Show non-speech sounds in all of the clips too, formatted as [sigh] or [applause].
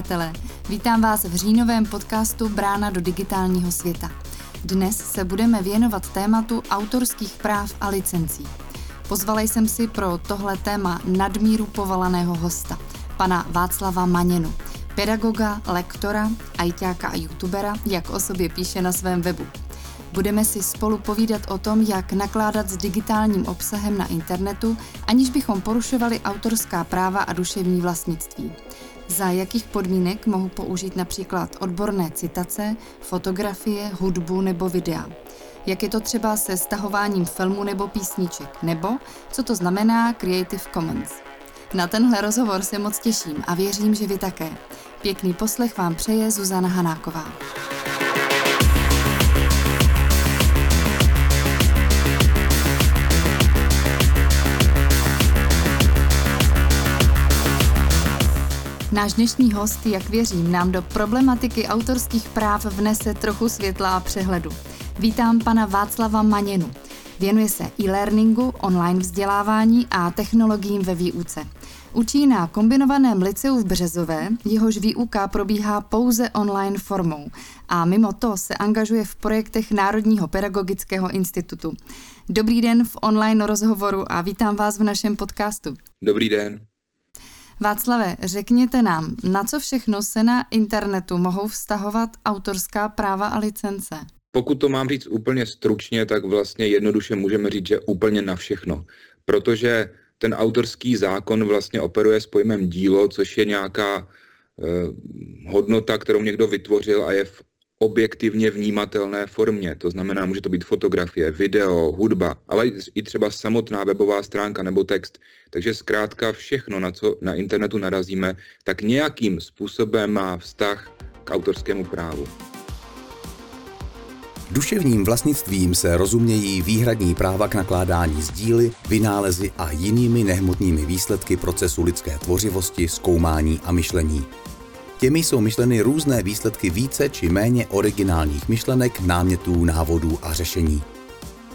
Přátelé. Vítám vás v říjnovém podcastu Brána do digitálního světa. Dnes se budeme věnovat tématu autorských práv a licencí. Pozvala jsem si pro tohle téma nadmíru povalaného hosta, pana Václava Maněnu, pedagoga, lektora, ajťáka a youtubera, jak o sobě píše na svém webu. Budeme si spolu povídat o tom, jak nakládat s digitálním obsahem na internetu, aniž bychom porušovali autorská práva a duševní vlastnictví. Za jakých podmínek mohu použít například odborné citace, fotografie, hudbu nebo videa. Jak je to třeba se stahováním filmu nebo písniček, nebo co to znamená Creative Commons. Na tenhle rozhovor se moc těším a věřím, že vy také. Pěkný poslech vám přeje Zuzana Hanáková. Náš dnešní host, jak věřím, nám do problematiky autorských práv vnese trochu světla a přehledu. Vítám pana Václava Maněnu. Věnuje se e-learningu, online vzdělávání a technologiím ve výuce. Učí na kombinovaném liceu v Březové, jehož výuka probíhá pouze online formou a mimo to se angažuje v projektech Národního pedagogického institutu. Dobrý den v online rozhovoru a vítám vás v našem podcastu. Dobrý den. Václave, řekněte nám, na co všechno se na internetu mohou vztahovat autorská práva a licence? Pokud to mám říct úplně stručně, tak vlastně jednoduše můžeme říct, že úplně na všechno. Protože ten autorský zákon vlastně operuje s pojmem dílo, což je nějaká eh, hodnota, kterou někdo vytvořil a je v objektivně vnímatelné formě. To znamená, může to být fotografie, video, hudba, ale i třeba samotná webová stránka nebo text. Takže zkrátka všechno, na co na internetu narazíme, tak nějakým způsobem má vztah k autorskému právu. Duševním vlastnictvím se rozumějí výhradní práva k nakládání s díly, vynálezy a jinými nehmotnými výsledky procesu lidské tvořivosti, zkoumání a myšlení. Těmi jsou myšleny různé výsledky více či méně originálních myšlenek, námětů, návodů a řešení.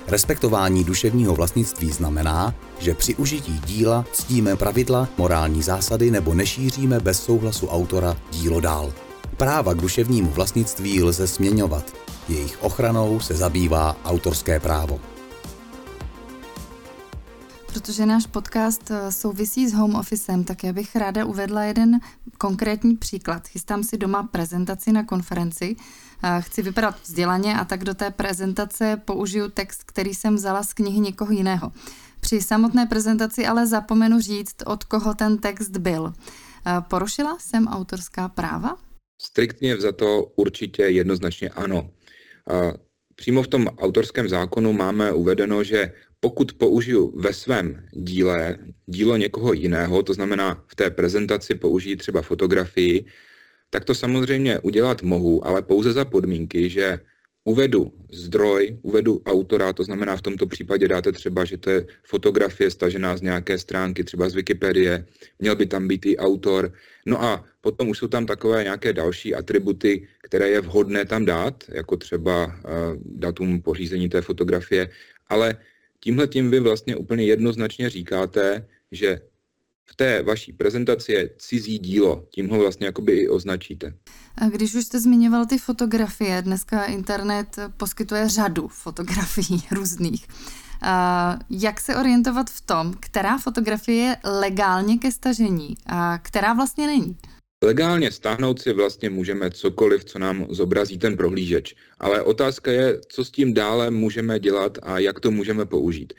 Respektování duševního vlastnictví znamená, že při užití díla ctíme pravidla, morální zásady nebo nešíříme bez souhlasu autora dílo dál. Práva k duševnímu vlastnictví lze směňovat. Jejich ochranou se zabývá autorské právo. Protože náš podcast eh, souvisí s home officem, tak já bych ráda uvedla jeden konkrétní příklad. Chystám si doma prezentaci na konferenci, eh, chci vypadat vzdělaně a tak do té prezentace použiju text, který jsem vzala z knihy někoho jiného. Při samotné prezentaci ale zapomenu říct, od koho ten text byl. Eh, porušila jsem autorská práva? Striktně za to určitě jednoznačně ano. Přímo v tom autorském zákonu máme uvedeno, že pokud použiju ve svém díle dílo někoho jiného, to znamená v té prezentaci použiji třeba fotografii, tak to samozřejmě udělat mohu, ale pouze za podmínky, že uvedu zdroj, uvedu autora, to znamená v tomto případě dáte třeba, že to je fotografie stažená z nějaké stránky, třeba z Wikipedie, měl by tam být i autor. No a potom už jsou tam takové nějaké další atributy, které je vhodné tam dát, jako třeba uh, datum pořízení té fotografie, ale Tímhle tím vy vlastně úplně jednoznačně říkáte, že v té vaší prezentaci je cizí dílo. Tím ho vlastně jakoby i označíte. A když už jste zmiňoval ty fotografie, dneska internet poskytuje řadu fotografií [laughs] různých. A jak se orientovat v tom, která fotografie je legálně ke stažení a která vlastně není? Legálně stáhnout si vlastně můžeme cokoliv, co nám zobrazí ten prohlížeč, ale otázka je, co s tím dále můžeme dělat a jak to můžeme použít.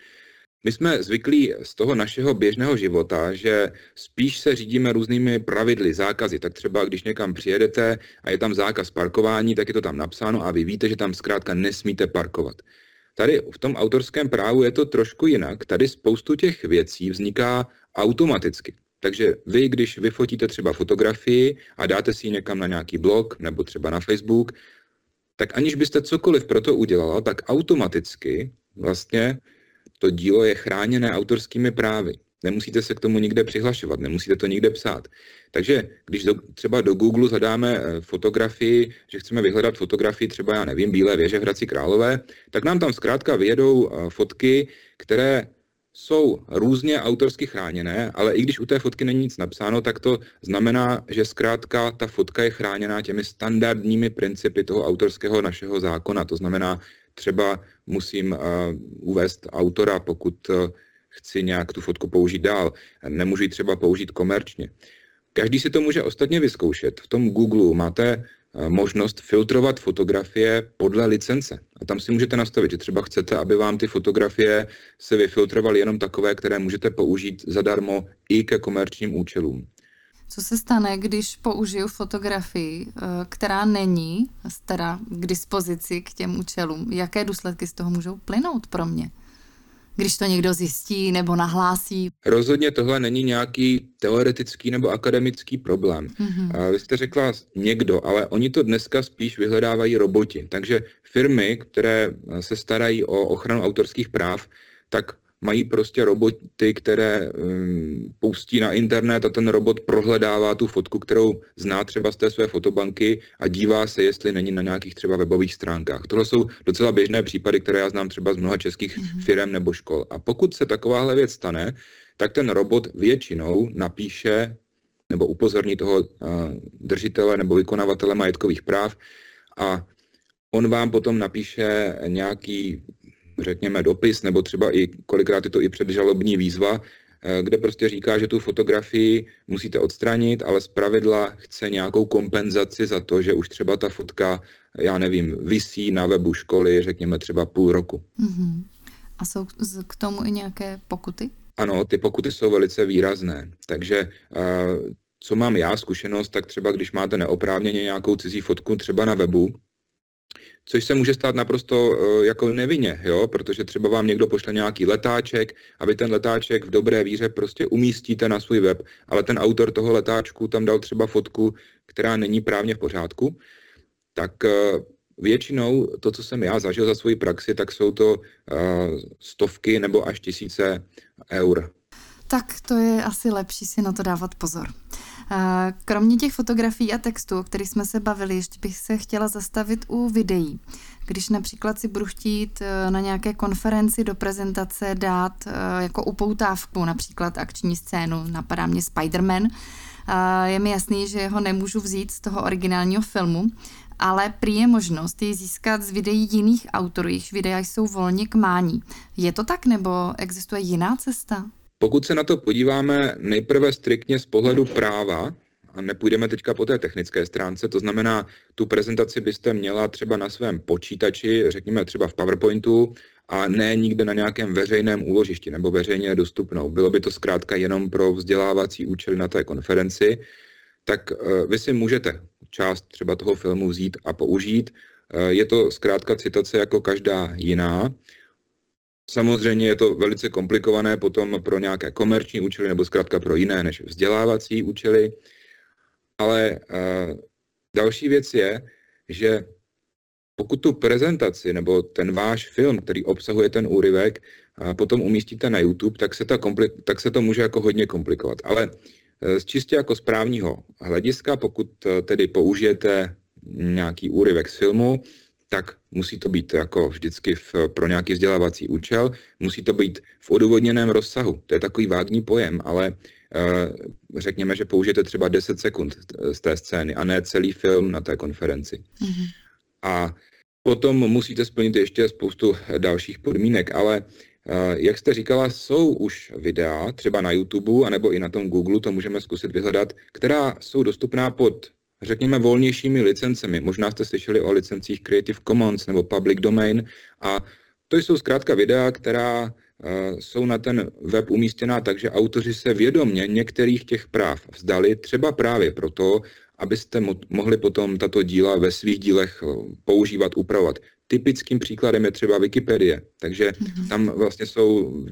My jsme zvyklí z toho našeho běžného života, že spíš se řídíme různými pravidly, zákazy. Tak třeba, když někam přijedete a je tam zákaz parkování, tak je to tam napsáno a vy víte, že tam zkrátka nesmíte parkovat. Tady v tom autorském právu je to trošku jinak. Tady spoustu těch věcí vzniká automaticky. Takže vy, když vyfotíte třeba fotografii a dáte si ji někam na nějaký blog nebo třeba na Facebook, tak aniž byste cokoliv pro to udělala, tak automaticky vlastně to dílo je chráněné autorskými právy. Nemusíte se k tomu nikde přihlašovat, nemusíte to nikde psát. Takže když do, třeba do Google zadáme eh, fotografii, že chceme vyhledat fotografii třeba, já nevím, Bílé věže v Hradci Králové, tak nám tam zkrátka vyjedou eh, fotky, které jsou různě autorsky chráněné, ale i když u té fotky není nic napsáno, tak to znamená, že zkrátka ta fotka je chráněná těmi standardními principy toho autorského našeho zákona. To znamená, třeba musím uh, uvést autora, pokud uh, chci nějak tu fotku použít dál. Nemůžu ji třeba použít komerčně. Každý si to může ostatně vyzkoušet. V tom Google máte možnost filtrovat fotografie podle licence. A tam si můžete nastavit, že třeba chcete, aby vám ty fotografie se vyfiltrovaly jenom takové, které můžete použít zadarmo i ke komerčním účelům. Co se stane, když použiju fotografii, eh, která není teda k dispozici k těm účelům? Jaké důsledky z toho můžou plynout pro mě? Když to někdo zjistí nebo nahlásí? Rozhodně tohle není nějaký teoretický nebo akademický problém. Mm-hmm. Vy jste řekla někdo, ale oni to dneska spíš vyhledávají roboti. Takže firmy, které se starají o ochranu autorských práv, tak mají prostě roboty, které um, pustí na internet a ten robot prohledává tu fotku, kterou zná třeba z té své fotobanky a dívá se, jestli není na nějakých třeba webových stránkách. Tohle jsou docela běžné případy, které já znám třeba z mnoha českých mm-hmm. firm nebo škol. A pokud se takováhle věc stane, tak ten robot většinou napíše nebo upozorní toho uh, držitele nebo vykonavatele majetkových práv a on vám potom napíše nějaký řekněme, dopis, nebo třeba i kolikrát je to i předžalobní výzva, eh, kde prostě říká, že tu fotografii musíte odstranit, ale z pravidla chce nějakou kompenzaci za to, že už třeba ta fotka, já nevím, visí na webu školy, řekněme třeba půl roku. Mm-hmm. A jsou k tomu i nějaké pokuty? Ano, ty pokuty jsou velice výrazné. Takže eh, co mám já zkušenost, tak třeba když máte neoprávněně nějakou cizí fotku třeba na webu, což se může stát naprosto uh, jako nevinně, jo? protože třeba vám někdo pošle nějaký letáček a vy ten letáček v dobré víře prostě umístíte na svůj web, ale ten autor toho letáčku tam dal třeba fotku, která není právně v pořádku, tak uh, většinou to, co jsem já zažil za svoji praxi, tak jsou to uh, stovky nebo až tisíce eur. Tak to je asi lepší si na to dávat pozor. Kromě těch fotografií a textů, o kterých jsme se bavili, ještě bych se chtěla zastavit u videí. Když například si budu chtít e, na nějaké konferenci do prezentace dát e, jako upoutávku, například akční scénu, napadá mě Spider-Man, je mi jasný, že ho nemůžu vzít z toho originálního filmu, ale prý je možnost ji získat z videí jiných autorů, jejichž videa jsou volně k mání. Je to tak, nebo existuje jiná cesta? Pokud se na to podíváme nejprve striktně z pohledu práva, a nepůjdeme teďka po té technické stránce, to znamená, tu prezentaci byste měla třeba na svém počítači, řekněme třeba v PowerPointu, a ne nikde na nějakém veřejném úložišti nebo veřejně dostupnou. Bylo by to zkrátka jenom pro vzdělávací účely na té konferenci, tak eh, vy si můžete část třeba toho filmu vzít a použít. Eh, je to zkrátka citace jako každá jiná. Samozřejmě je to velice komplikované potom pro nějaké komerční účely nebo zkrátka pro jiné než vzdělávací účely. Ale uh, další věc je, že pokud tu prezentaci nebo ten váš film, který obsahuje ten úryvek, a potom umístíte na YouTube, tak se, ta kompli- tak se to může jako hodně komplikovat. Ale z čistě jako správního hlediska, pokud e, tedy použijete nějaký úryvek z filmu, tak musí to být jako vždycky v, pro nějaký vzdělávací účel, musí to být v odůvodněném rozsahu. To je takový vágní pojem, ale uh, řekněme, že použijete třeba 10 sekund z té scény a ne celý film na té konferenci. Mm-hmm. A potom musíte splnit ještě spoustu dalších podmínek, ale uh, jak jste říkala, jsou už videa, třeba na YouTube, anebo i na tom Google, to můžeme zkusit vyhledat, která jsou dostupná pod řekněme, volnějšími licencemi. Možná jste slyšeli o licencích Creative Commons nebo Public Domain a to jsou zkrátka videa, která uh, jsou na ten web umístěná tak, že autoři se vědomně některých těch práv vzdali, třeba právě proto, abyste mo- mohli potom tato díla ve svých dílech uh, používat, upravovat. Typickým příkladem je třeba Wikipedie, takže mm-hmm. tam vlastně jsou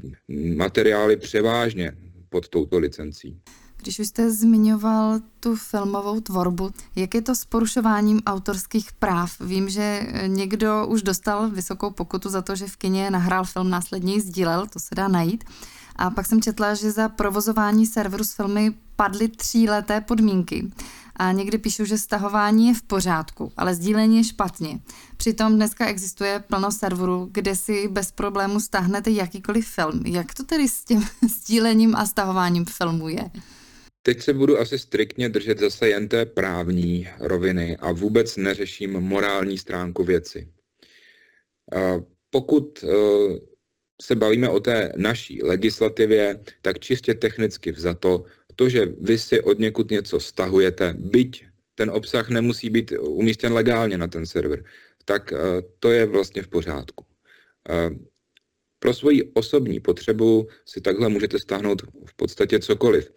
materiály převážně pod touto licencí. Když už jste zmiňoval tu filmovou tvorbu, jak je to s porušováním autorských práv? Vím, že někdo už dostal vysokou pokutu za to, že v kině nahrál film, následně ji sdílel, to se dá najít. A pak jsem četla, že za provozování serveru s filmy padly tříleté podmínky. A někdy píšu, že stahování je v pořádku, ale sdílení je špatně. Přitom dneska existuje plno serverů, kde si bez problému stáhnete jakýkoliv film. Jak to tedy s tím [laughs] sdílením a stahováním filmů je? Teď se budu asi striktně držet zase jen té právní roviny a vůbec neřeším morální stránku věci. Pokud e, se bavíme o té naší legislativě, tak čistě technicky vzato, to, že vy si od někud něco stahujete, byť ten obsah nemusí být umístěn legálně na ten server, tak e, to je vlastně v pořádku. E, pro svoji osobní potřebu si takhle můžete stáhnout v podstatě cokoliv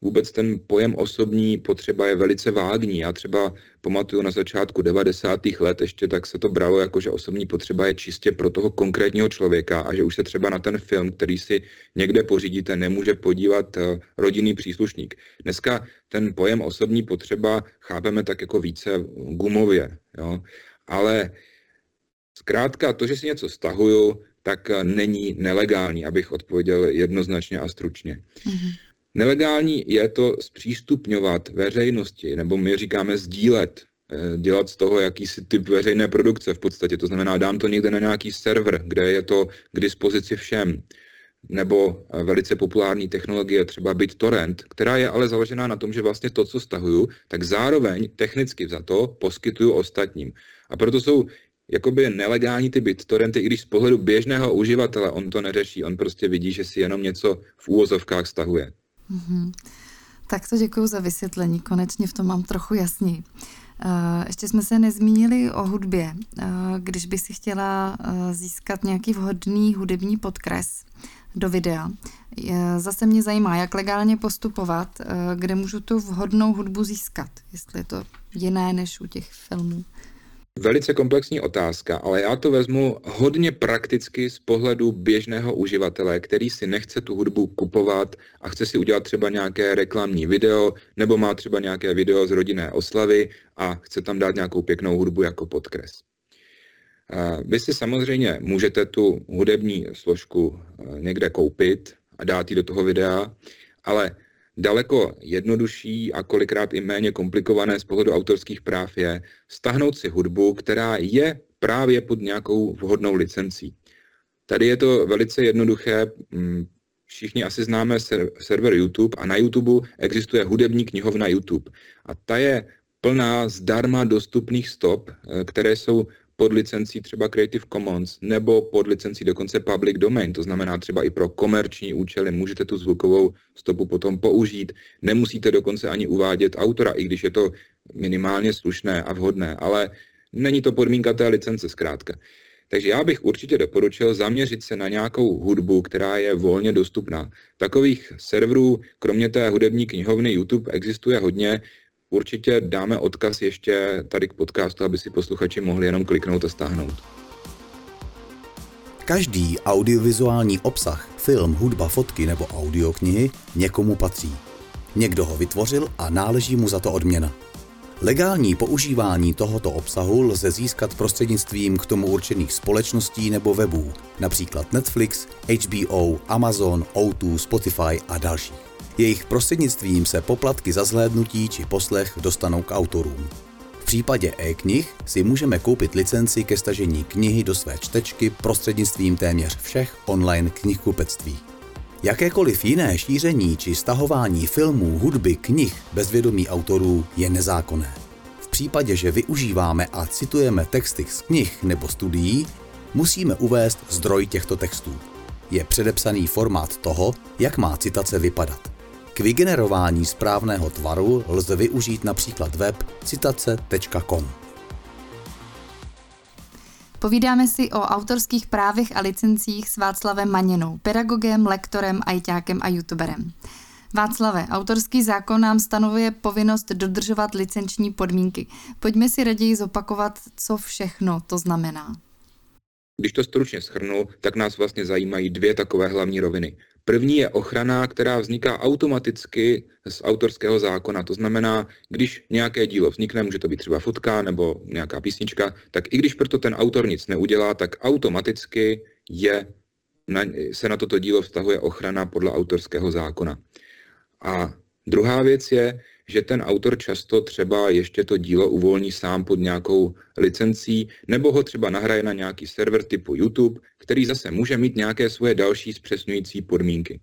vůbec ten pojem osobní potřeba je velice vágní. Já třeba pamatuju na začátku 90. let ještě tak se to bralo jako, že osobní potřeba je čistě pro toho konkrétního člověka a že už se třeba na ten film, který si někde pořídíte, nemůže podívat eh, rodinný příslušník. Dneska ten pojem osobní potřeba chápeme tak jako více gumově, jo? ale zkrátka to, že si něco stahuju, tak eh, není nelegální, abych odpověděl jednoznačně a stručně. Mm-hmm. Nelegální je to zpřístupňovat veřejnosti, nebo my říkáme sdílet, eh, dělat z toho jakýsi typ veřejné produkce v podstatě. To znamená, dám to někde na nějaký server, kde je to k dispozici všem. Nebo eh, velice populární technologie, třeba BitTorrent, která je ale založená na tom, že vlastně to, co stahuju, tak zároveň technicky za to poskytuju ostatním. A proto jsou jakoby nelegální ty BitTorrenty, i když z pohledu běžného uživatele on to neřeší, on prostě vidí, že si jenom něco v úvozovkách stahuje. Mm-hmm. Tak to děkuji za vysvětlení, konečně v tom mám trochu jasný. Eh, ještě jsme se nezmínili o hudbě. Eh, když by si chtěla eh, získat nějaký vhodný hudební podkres do videa, zase mě zajímá, jak legálně postupovat, kde můžu tu vhodnou hudbu získat, jestli je to jiné než u těch filmů. Velice komplexní otázka, ale já to vezmu hodně prakticky z pohledu běžného uživatele, který si nechce tu hudbu kupovat a chce si udělat třeba nějaké reklamní video, nebo má třeba nějaké video z rodinné oslavy a chce tam dát nějakou pěknou hudbu jako podkres. Vy si samozřejmě můžete tu hudební složku někde koupit a dát ji do toho videa, ale Daleko jednodušší a kolikrát i méně komplikované z pohledu autorských práv je stahnout si hudbu, která je právě pod nějakou vhodnou licencí. Tady je to velice jednoduché. Mm, všichni asi známe server YouTube a na YouTube existuje hudební knihovna YouTube. A ta je plná zdarma dostupných stop, eh, které jsou pod licencí třeba Creative Commons nebo pod licencí dokonce Public Domain, to znamená třeba i pro komerční účely můžete tu zvukovou stopu potom použít. Nemusíte dokonce ani uvádět autora, i když je to minimálně slušné a vhodné, ale není to podmínka té licence zkrátka. Takže já bych určitě doporučil zaměřit se na nějakou hudbu, která je volně dostupná. Takových serverů, kromě té hudební knihovny YouTube, existuje hodně. Určitě dáme odkaz ještě tady k podcastu, aby si posluchači mohli jenom kliknout a stáhnout. Každý audiovizuální obsah, film, hudba, fotky nebo audioknihy někomu patří. Někdo ho vytvořil a náleží mu za to odměna. Legální používání tohoto obsahu lze získat prostřednictvím k tomu určených společností nebo webů, například Netflix, HBO, Amazon, O2, Spotify a dalších. Jejich prostřednictvím se poplatky za zhlédnutí či poslech dostanou k autorům. V případě e-knih si můžeme koupit licenci ke stažení knihy do své čtečky prostřednictvím téměř všech online knihkupectví. Jakékoliv jiné šíření či stahování filmů, hudby, knih bez vědomí autorů je nezákonné. V případě, že využíváme a citujeme texty z knih nebo studií, musíme uvést zdroj těchto textů. Je předepsaný formát toho, jak má citace vypadat. K vygenerování správného tvaru lze využít například web citace.com. Povídáme si o autorských právech a licencích s Václavem Maněnou, pedagogem, lektorem, ajťákem a youtuberem. Václave, autorský zákon nám stanovuje povinnost dodržovat licenční podmínky. Pojďme si raději zopakovat, co všechno to znamená. Když to stručně schrnu, tak nás vlastně zajímají dvě takové hlavní roviny. První je ochrana, která vzniká automaticky z autorského zákona. To znamená, když nějaké dílo vznikne, může to být třeba fotka nebo nějaká písnička, tak i když proto ten autor nic neudělá, tak automaticky je, na, se na toto dílo vztahuje ochrana podle autorského zákona. A druhá věc je, že ten autor často třeba ještě to dílo uvolní sám pod nějakou licencí, nebo ho třeba nahraje na nějaký server typu YouTube, který zase může mít nějaké svoje další zpřesňující podmínky.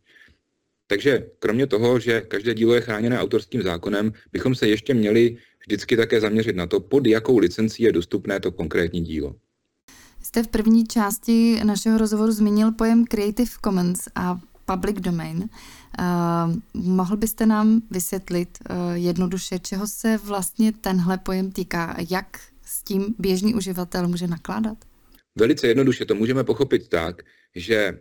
Takže kromě toho, že každé dílo je chráněné autorským zákonem, bychom se ještě měli vždycky také zaměřit na to, pod jakou licencí je dostupné to konkrétní dílo. Jste v první části našeho rozhovoru zmínil pojem Creative Commons a Public Domain. Uh, mohl byste nám vysvětlit uh, jednoduše, čeho se vlastně tenhle pojem týká? Jak s tím běžný uživatel může nakládat? Velice jednoduše to můžeme pochopit tak, že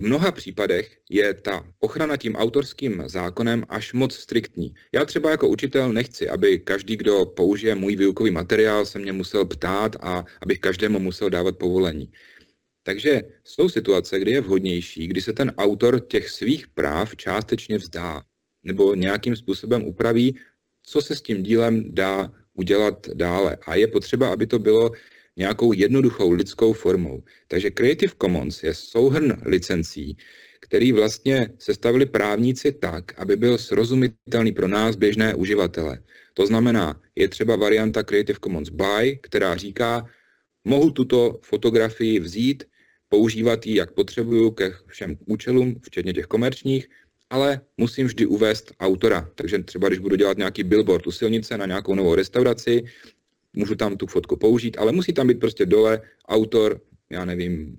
v mnoha případech je ta ochrana tím autorským zákonem až moc striktní. Já třeba jako učitel nechci, aby každý, kdo použije můj výukový materiál, se mě musel ptát a abych každému musel dávat povolení. Takže jsou situace, kdy je vhodnější, kdy se ten autor těch svých práv částečně vzdá nebo nějakým způsobem upraví, co se s tím dílem dá udělat dále. A je potřeba, aby to bylo nějakou jednoduchou lidskou formou. Takže Creative Commons je souhrn licencí, který vlastně sestavili právníci tak, aby byl srozumitelný pro nás běžné uživatele. To znamená, je třeba varianta Creative Commons By, která říká, mohu tuto fotografii vzít, používat ji, jak potřebuju, ke všem účelům, včetně těch komerčních, ale musím vždy uvést autora. Takže třeba, když budu dělat nějaký billboard u silnice na nějakou novou restauraci, můžu tam tu fotku použít, ale musí tam být prostě dole autor, já nevím,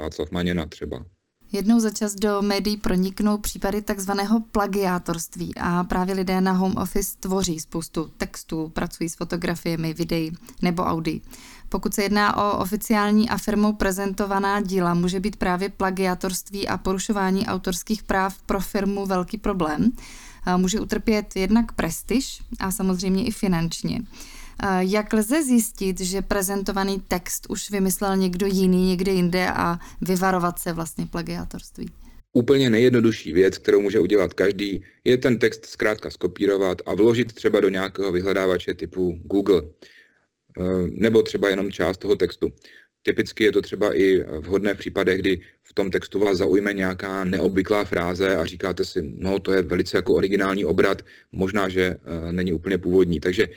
Václav Maněna třeba. Jednou za čas do médií proniknou případy takzvaného plagiátorství a právě lidé na home office tvoří spoustu textů, pracují s fotografiemi, videí nebo audy. Pokud se jedná o oficiální a firmou prezentovaná díla, může být právě plagiátorství a porušování autorských práv pro firmu velký problém. Může utrpět jednak prestiž a samozřejmě i finančně. Jak lze zjistit, že prezentovaný text už vymyslel někdo jiný někde jinde a vyvarovat se vlastně plagiátorství? Úplně nejjednodušší věc, kterou může udělat každý, je ten text zkrátka skopírovat a vložit třeba do nějakého vyhledávače typu Google, eh, nebo třeba jenom část toho textu. Typicky je to třeba i vhodné v případech, kdy v tom textu vás zaujme nějaká neobvyklá fráze a říkáte si, no to je velice jako originální obrat, možná, že eh, není úplně původní. Takže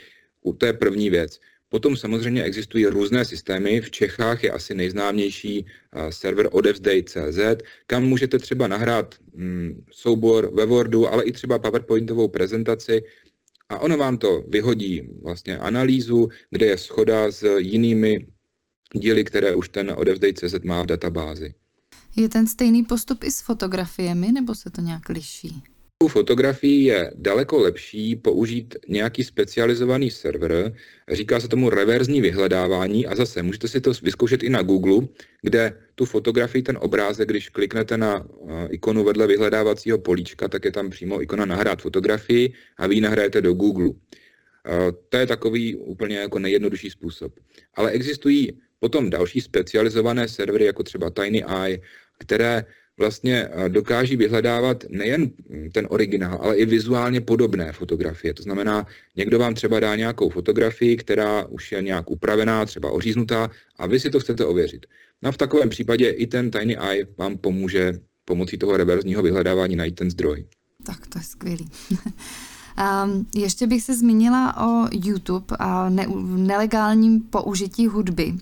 to je první věc. Potom samozřejmě existují různé systémy. V Čechách je asi nejznámější server odevzdej.cz, kam můžete třeba nahrát mm, soubor ve Wordu, ale i třeba PowerPointovou prezentaci a ono vám to vyhodí vlastně analýzu, kde je schoda s jinými díly, které už ten odevzdej.cz má v databázi. Je ten stejný postup i s fotografiemi, nebo se to nějak liší? U fotografií je daleko lepší použít nějaký specializovaný server, říká se tomu reverzní vyhledávání a zase můžete si to vyzkoušet i na Google, kde tu fotografii, ten obrázek, když kliknete na eh, ikonu vedle vyhledávacího políčka, tak je tam přímo ikona nahrát fotografii a vy ji nahrajete do Google. Eh, to je takový úplně jako nejjednodušší způsob. Ale existují potom další specializované servery, jako třeba TinyEye, které vlastně eh, dokáží vyhledávat nejen ten originál, ale i vizuálně podobné fotografie. To znamená, někdo vám třeba dá nějakou fotografii, která už je nějak upravená, třeba oříznutá, a vy si to chcete ověřit. No a v takovém případě i ten Tiny Eye vám pomůže pomocí toho reverzního vyhledávání najít ten zdroj. Tak to je skvělý. Um, [laughs] ještě bych se zmínila o YouTube a ne- nelegálním použití hudby.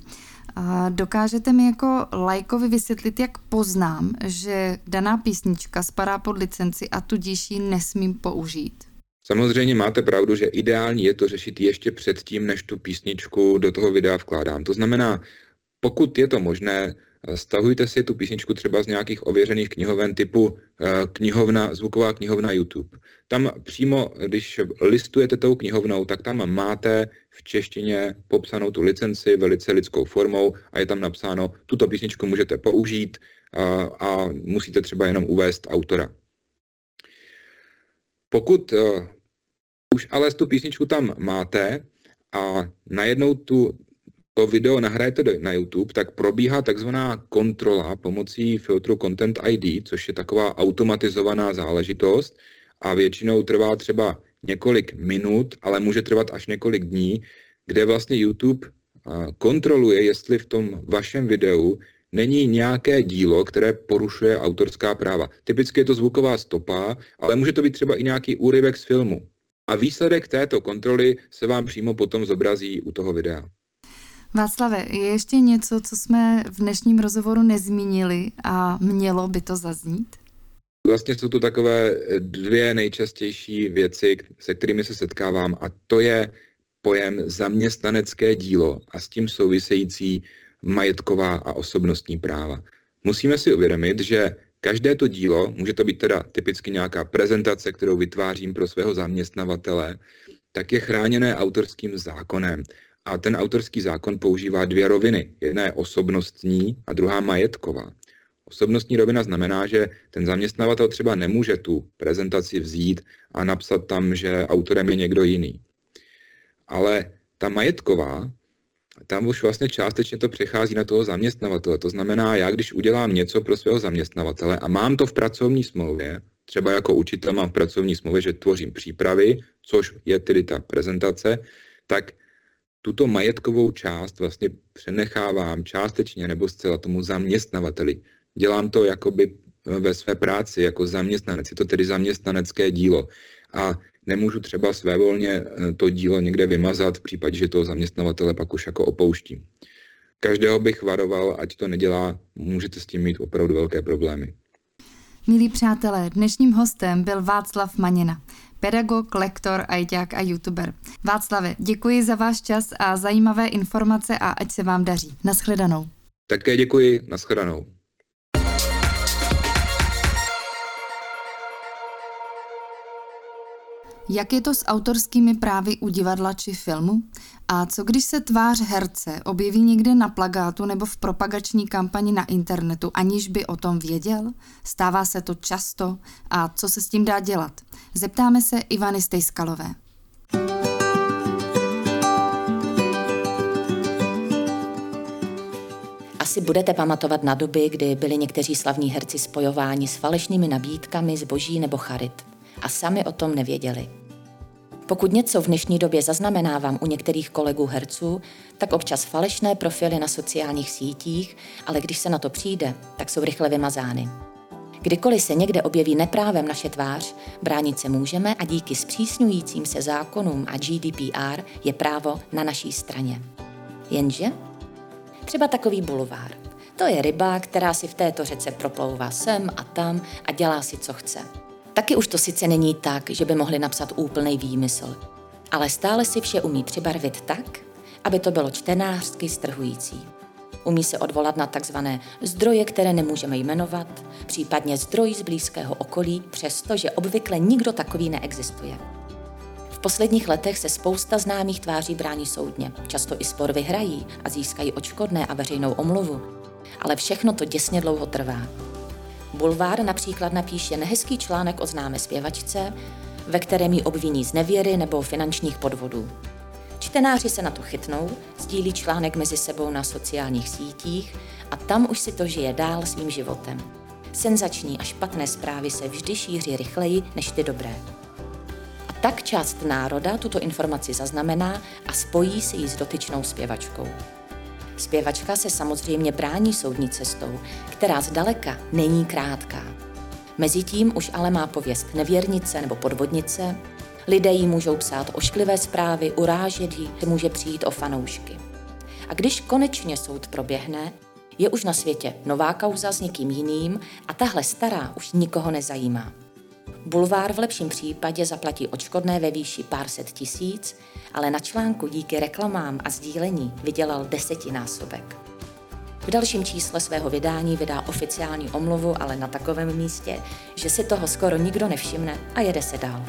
A dokážete mi jako lajkovi vysvětlit, jak poznám, že daná písnička spadá pod licenci a tudíž ji nesmím použít? Samozřejmě máte pravdu, že ideální je to řešit ještě předtím, než tu písničku do toho videa vkládám. To znamená, pokud je to možné, stahujte si tu písničku třeba z nějakých ověřených knihoven typu eh, knihovna, zvuková knihovna YouTube. Tam přímo, když listujete tou knihovnou, tak tam máte v češtině popsanou tu licenci velice lidskou formou a je tam napsáno, tuto písničku můžete použít a, a musíte třeba jenom uvést autora. Pokud uh, už ale tu písničku tam máte a najednou tu to video nahrajete na YouTube, tak probíhá takzvaná kontrola pomocí filtru Content ID, což je taková automatizovaná záležitost a většinou trvá třeba několik minut, ale může trvat až několik dní, kde vlastně YouTube kontroluje, jestli v tom vašem videu není nějaké dílo, které porušuje autorská práva. Typicky je to zvuková stopa, ale může to být třeba i nějaký úryvek z filmu. A výsledek této kontroly se vám přímo potom zobrazí u toho videa. Václave, je ještě něco, co jsme v dnešním rozhovoru nezmínili a mělo by to zaznít? Vlastně jsou to takové dvě nejčastější věci, se kterými se setkávám a to je pojem zaměstnanecké dílo a s tím související majetková a osobnostní práva. Musíme si uvědomit, že každé to dílo, může to být teda typicky nějaká prezentace, kterou vytvářím pro svého zaměstnavatele, tak je chráněné autorským zákonem. A ten autorský zákon používá dvě roviny. Jedna je osobnostní a druhá majetková. Osobnostní rovina znamená, že ten zaměstnavatel třeba nemůže tu prezentaci vzít a napsat tam, že autorem je někdo jiný. Ale ta majetková, tam už vlastně částečně to přechází na toho zaměstnavatele. To znamená, já když udělám něco pro svého zaměstnavatele a mám to v pracovní smlouvě, třeba jako učitel mám v pracovní smlouvě, že tvořím přípravy, což je tedy ta prezentace, tak tuto majetkovou část vlastně přenechávám částečně nebo zcela tomu zaměstnavateli. Dělám to jakoby ve své práci jako zaměstnanec. Je to tedy zaměstnanecké dílo. A nemůžu třeba svévolně eh, to dílo někde vymazat v případě, že toho zaměstnavatele pak už jako opouštím. Každého bych varoval, ať to nedělá, můžete s tím mít opravdu velké problémy. Milí přátelé, dnešním hostem byl Václav Manina, pedagog, lektor, ajťák a youtuber. Václave, děkuji za váš čas a zajímavé informace a ať se vám daří. Naschledanou. Také děkuji, naschledanou. Jak je to s autorskými právy u divadla či filmu? A co když se tvář herce objeví někde na plagátu nebo v propagační kampani na internetu, aniž by o tom věděl? Stává se to často? A co se s tím dá dělat? Zeptáme se Ivany Stejskalové. Asi budete pamatovat na doby, kdy byli někteří slavní herci spojováni s falešnými nabídkami zboží nebo charit a sami o tom nevěděli. Pokud něco v dnešní době zaznamenávám u některých kolegů herců, tak občas falešné profily na sociálních sítích, ale když se na to přijde, tak jsou rychle vymazány. Kdykoliv se někde objeví neprávem naše tvář, bránit se můžeme a díky zpřísňujícím se zákonům a GDPR je právo na naší straně. Jenže třeba takový bulvár. To je ryba, která si v této řece proplouvá sem a tam a dělá si, co chce. Taky už to sice není tak, že by mohli napsat úplný výmysl, ale stále si vše umí přibarvit tak, aby to bylo čtenářsky strhující. Umí se odvolat na takzvané zdroje, které nemůžeme jmenovat, případně zdroj z blízkého okolí, přestože obvykle nikdo takový neexistuje. V posledních letech se spousta známých tváří brání soudně, často i spor vyhrají a získají očkodné a veřejnou omluvu. Ale všechno to děsně dlouho trvá. Bulvár například napíše nehezký článek o známé zpěvačce, ve kterém ji obviní z nevěry nebo finančních podvodů. Čtenáři se na to chytnou, sdílí článek mezi sebou na sociálních sítích a tam už si to žije dál svým životem. Senzační a špatné zprávy se vždy šíří rychleji než ty dobré. A tak část národa tuto informaci zaznamená a spojí se ji s dotyčnou zpěvačkou. Zpěvačka se samozřejmě brání soudní cestou, která zdaleka není krátká. Mezitím už ale má pověst nevěrnice nebo podvodnice, lidé jí můžou psát ošklivé zprávy, urážet jí, může přijít o fanoušky. A když konečně soud proběhne, je už na světě nová kauza s někým jiným a tahle stará už nikoho nezajímá. Bulvár v lepším případě zaplatí odškodné ve výši pár set tisíc, ale na článku díky reklamám a sdílení vydělal desetinásobek. V dalším čísle svého vydání vydá oficiální omluvu, ale na takovém místě, že si toho skoro nikdo nevšimne a jede se dál.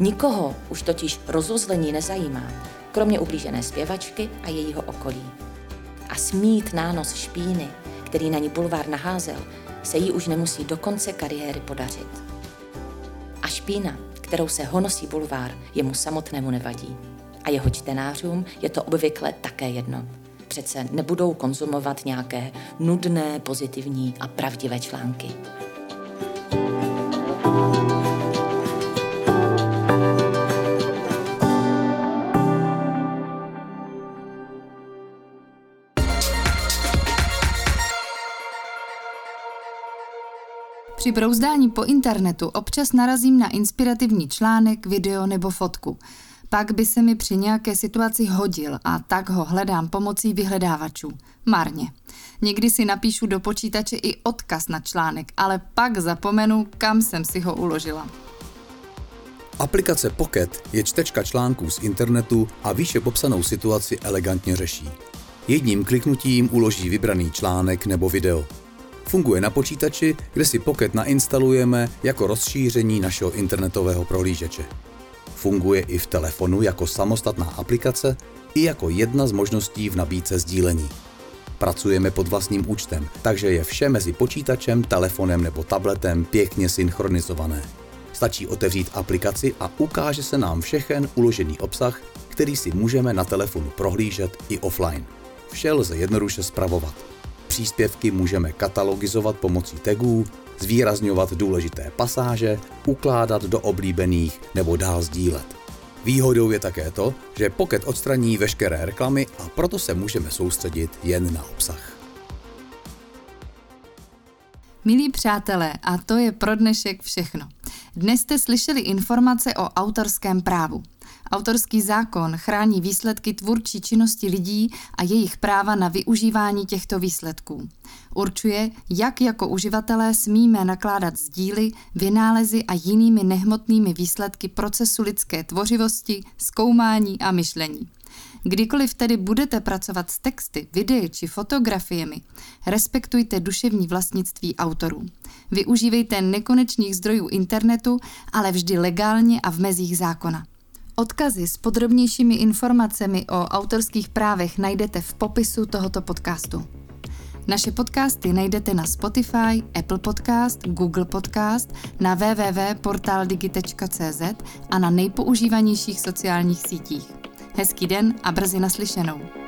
Nikoho už totiž rozuzlení nezajímá, kromě ublížené zpěvačky a jejího okolí. A smít nános špíny, který na ní bulvár naházel, se jí už nemusí do konce kariéry podařit. A špína, kterou se honosí bulvár, jemu samotnému nevadí. A jeho čtenářům je to obvykle také jedno. Přece nebudou konzumovat nějaké nudné, pozitivní a pravdivé články. Při brouzdání po internetu občas narazím na inspirativní článek, video nebo fotku. Pak by se mi při nějaké situaci hodil a tak ho hledám pomocí vyhledávačů. Marně. Někdy si napíšu do počítače i odkaz na článek, ale pak zapomenu, kam jsem si ho uložila. Aplikace Pocket je čtečka článků z internetu a výše popsanou situaci elegantně řeší. Jedním kliknutím uloží vybraný článek nebo video. Funguje na počítači, kde si Pocket nainstalujeme jako rozšíření našeho internetového prohlížeče. Funguje i v telefonu jako samostatná aplikace i jako jedna z možností v nabídce sdílení. Pracujeme pod vlastním účtem, takže je vše mezi počítačem, telefonem nebo tabletem pěkně synchronizované. Stačí otevřít aplikaci a ukáže se nám všechen uložený obsah, který si můžeme na telefonu prohlížet i offline. Vše lze jednoduše zpravovat. Příspěvky můžeme katalogizovat pomocí tagů, zvýrazňovat důležité pasáže, ukládat do oblíbených nebo dál sdílet. Výhodou je také to, že Pocket odstraní veškeré reklamy a proto se můžeme soustředit jen na obsah. Milí přátelé, a to je pro dnešek všechno. Dnes jste slyšeli informace o autorském právu. Autorský zákon chrání výsledky tvůrčí činnosti lidí a jejich práva na využívání těchto výsledků. Určuje, jak jako uživatelé smíme nakládat s díly, vynálezy a jinými nehmotnými výsledky procesu lidské tvořivosti, zkoumání a myšlení. Kdykoliv tedy budete pracovat s texty, videi či fotografiemi, respektujte duševní vlastnictví autorů. Využívejte nekonečných zdrojů internetu, ale vždy legálně a v mezích zákona. Odkazy s podrobnějšími informacemi o autorských právech najdete v popisu tohoto podcastu. Naše podcasty najdete na Spotify, Apple Podcast, Google Podcast, na www.portaldigi.cz a na nejpoužívanějších sociálních sítích. Hezký den a brzy naslyšenou.